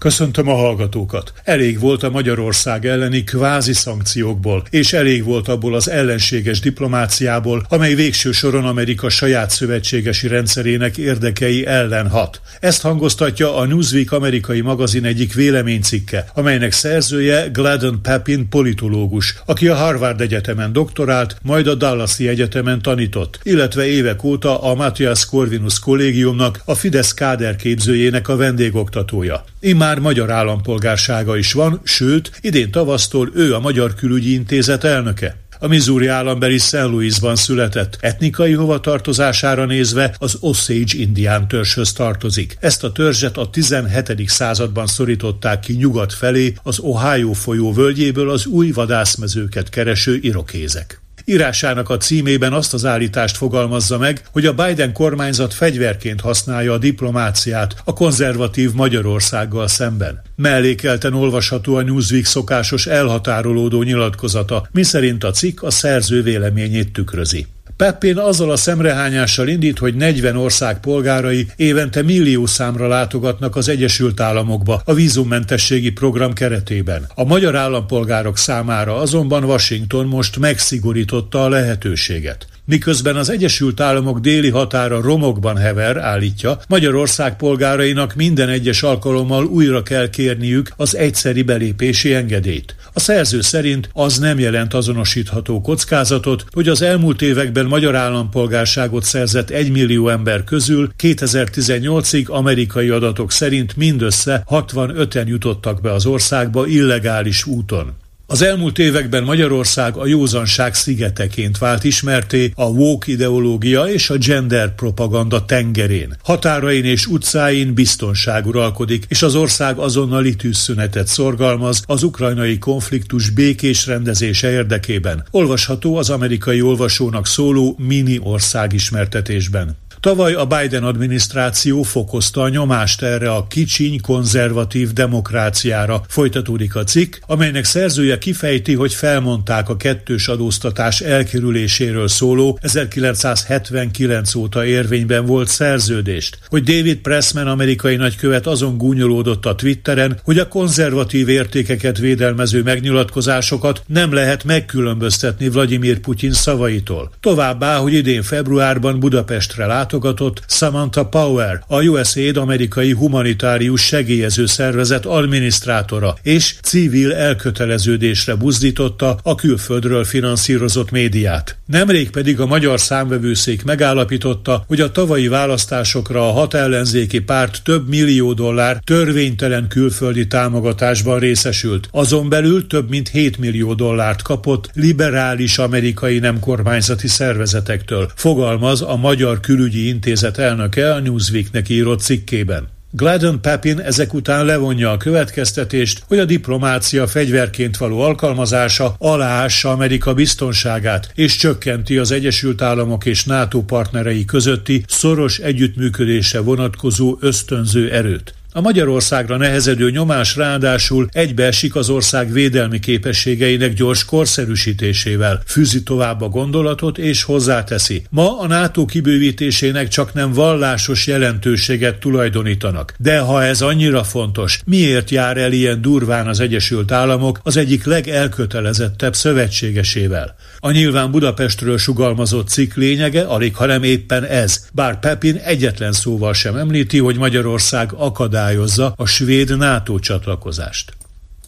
Köszöntöm a hallgatókat. Elég volt a Magyarország elleni kvázi szankciókból, és elég volt abból az ellenséges diplomáciából, amely végső soron Amerika saját szövetségesi rendszerének érdekei ellen hat. Ezt hangoztatja a Newsweek amerikai magazin egyik véleménycikke, amelynek szerzője Gladden Papin politológus, aki a Harvard Egyetemen doktorált, majd a Dallasi Egyetemen tanított, illetve évek óta a Matthias Corvinus kollégiumnak, a Fidesz káderképzőjének a vendégoktatója. Immár már magyar állampolgársága is van, sőt, idén tavasztól ő a Magyar Külügyi Intézet elnöke. A Missouri állambeli St. Louisban született. Etnikai hovatartozására nézve az Osage indián törzshöz tartozik. Ezt a törzset a 17. században szorították ki nyugat felé az Ohio folyó völgyéből az új vadászmezőket kereső irokézek. Írásának a címében azt az állítást fogalmazza meg, hogy a Biden kormányzat fegyverként használja a diplomáciát a konzervatív Magyarországgal szemben. Mellékelten olvasható a Newsweek szokásos elhatárolódó nyilatkozata, miszerint a cikk a szerző véleményét tükrözi. Peppén azzal a szemrehányással indít, hogy 40 ország polgárai évente millió számra látogatnak az Egyesült Államokba a vízummentességi program keretében. A magyar állampolgárok számára azonban Washington most megszigorította a lehetőséget. Miközben az Egyesült Államok déli határa romokban hever, állítja, Magyarország polgárainak minden egyes alkalommal újra kell kérniük az egyszeri belépési engedélyt. A szerző szerint az nem jelent azonosítható kockázatot, hogy az elmúlt években magyar állampolgárságot szerzett 1 millió ember közül 2018-ig amerikai adatok szerint mindössze 65-en jutottak be az országba illegális úton. Az elmúlt években Magyarország a józanság szigeteként vált ismerté a woke ideológia és a gender propaganda tengerén. Határain és utcáin biztonság uralkodik, és az ország azonnali tűzszünetet szorgalmaz az ukrajnai konfliktus békés rendezése érdekében. Olvasható az amerikai olvasónak szóló mini ország ismertetésben. Tavaly a Biden adminisztráció fokozta a nyomást erre a kicsiny konzervatív demokráciára, folytatódik a cikk, amelynek szerzője kifejti, hogy felmondták a kettős adóztatás elkerüléséről szóló 1979 óta érvényben volt szerződést, hogy David Pressman amerikai nagykövet azon gúnyolódott a Twitteren, hogy a konzervatív értékeket védelmező megnyilatkozásokat nem lehet megkülönböztetni Vladimir Putyin szavaitól. Továbbá, hogy idén februárban Budapestre lát látogatott Samantha Power, a USAID amerikai humanitárius segélyező szervezet adminisztrátora, és civil elköteleződésre buzdította a külföldről finanszírozott médiát. Nemrég pedig a magyar számvevőszék megállapította, hogy a tavalyi választásokra a hat ellenzéki párt több millió dollár törvénytelen külföldi támogatásban részesült. Azon belül több mint 7 millió dollárt kapott liberális amerikai nem kormányzati szervezetektől, fogalmaz a Magyar Külügyi Pénzügyi Intézet elnöke a Newsweeknek írott cikkében. Gladden Papin ezek után levonja a következtetést, hogy a diplomácia fegyverként való alkalmazása aláássa Amerika biztonságát és csökkenti az Egyesült Államok és NATO partnerei közötti szoros együttműködésre vonatkozó ösztönző erőt. A Magyarországra nehezedő nyomás ráadásul egybeesik az ország védelmi képességeinek gyors korszerűsítésével, fűzi tovább a gondolatot és hozzáteszi. Ma a NATO kibővítésének csak nem vallásos jelentőséget tulajdonítanak. De ha ez annyira fontos, miért jár el ilyen durván az Egyesült Államok az egyik legelkötelezettebb szövetségesével? A nyilván Budapestről sugalmazott cikk lényege alig, hanem éppen ez, bár Pepin egyetlen szóval sem említi, hogy Magyarország akadályozza a svéd NATO csatlakozást.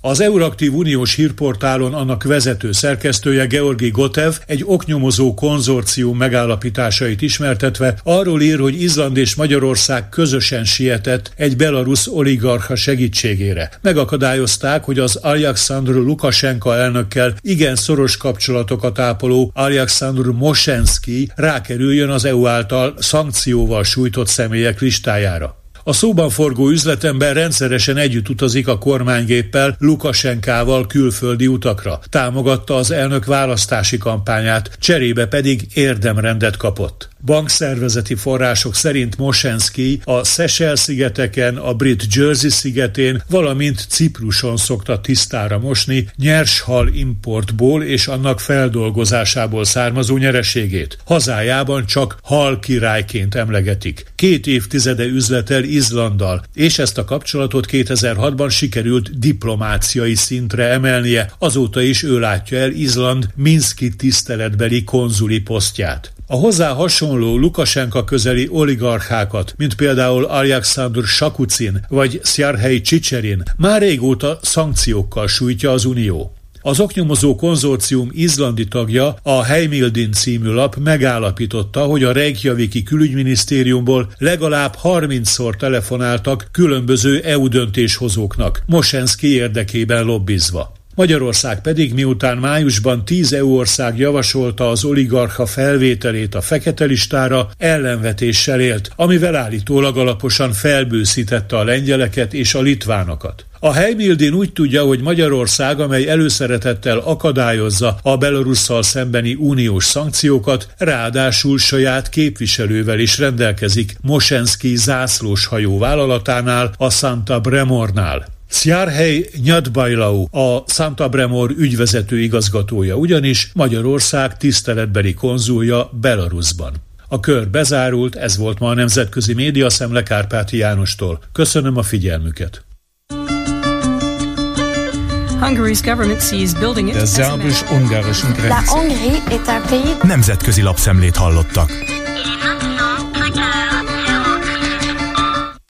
Az Euraktív Uniós hírportálon annak vezető szerkesztője Georgi Gotev egy oknyomozó konzorcium megállapításait ismertetve arról ír, hogy Izland és Magyarország közösen sietett egy belarusz oligarcha segítségére. Megakadályozták, hogy az Alexandr Lukashenka elnökkel igen szoros kapcsolatokat ápoló Alexandr Mosensky rákerüljön az EU által szankcióval sújtott személyek listájára. A szóban forgó üzletember rendszeresen együtt utazik a kormánygéppel Lukasenkával külföldi utakra. Támogatta az elnök választási kampányát, cserébe pedig érdemrendet kapott. Bankszervezeti források szerint Mosenski a Seychelles-szigeteken, a brit Jersey szigetén, valamint Cipruson szokta tisztára mosni nyers hal importból és annak feldolgozásából származó nyereségét. Hazájában csak hal királyként emlegetik. Két évtizede üzletel Izlanddal, és ezt a kapcsolatot 2006-ban sikerült diplomáciai szintre emelnie, azóta is ő látja el Izland Minszki tiszteletbeli konzuli posztját. A hozzá hasonló Lukasenka közeli oligarchákat, mint például Alexander Sakucin vagy Szjarhely Csicserin, már régóta szankciókkal sújtja az Unió. Az oknyomozó konzorcium izlandi tagja, a Heimildin című lap megállapította, hogy a Reykjaviki külügyminisztériumból legalább 30-szor telefonáltak különböző EU döntéshozóknak, Mosenszki érdekében lobbizva. Magyarország pedig miután májusban tíz EU ország javasolta az oligarcha felvételét a fekete listára, ellenvetéssel élt, amivel állítólag alaposan felbőszítette a lengyeleket és a litvánokat. A Heimildin úgy tudja, hogy Magyarország, amely előszeretettel akadályozza a Belarusszal szembeni uniós szankciókat, ráadásul saját képviselővel is rendelkezik Mosenski zászlós hajó vállalatánál, a Santa Bremornál. Szjárhely Nyadbajlau, a Santa Bremor ügyvezető igazgatója ugyanis Magyarország tiszteletbeli konzulja Belarusban. A kör bezárult, ez volt ma a Nemzetközi Média Szemle Kárpáti Jánostól. Köszönöm a figyelmüket! Der szerbus-ungarischen Grenze. Nemzetközi lapszemlét hallottak.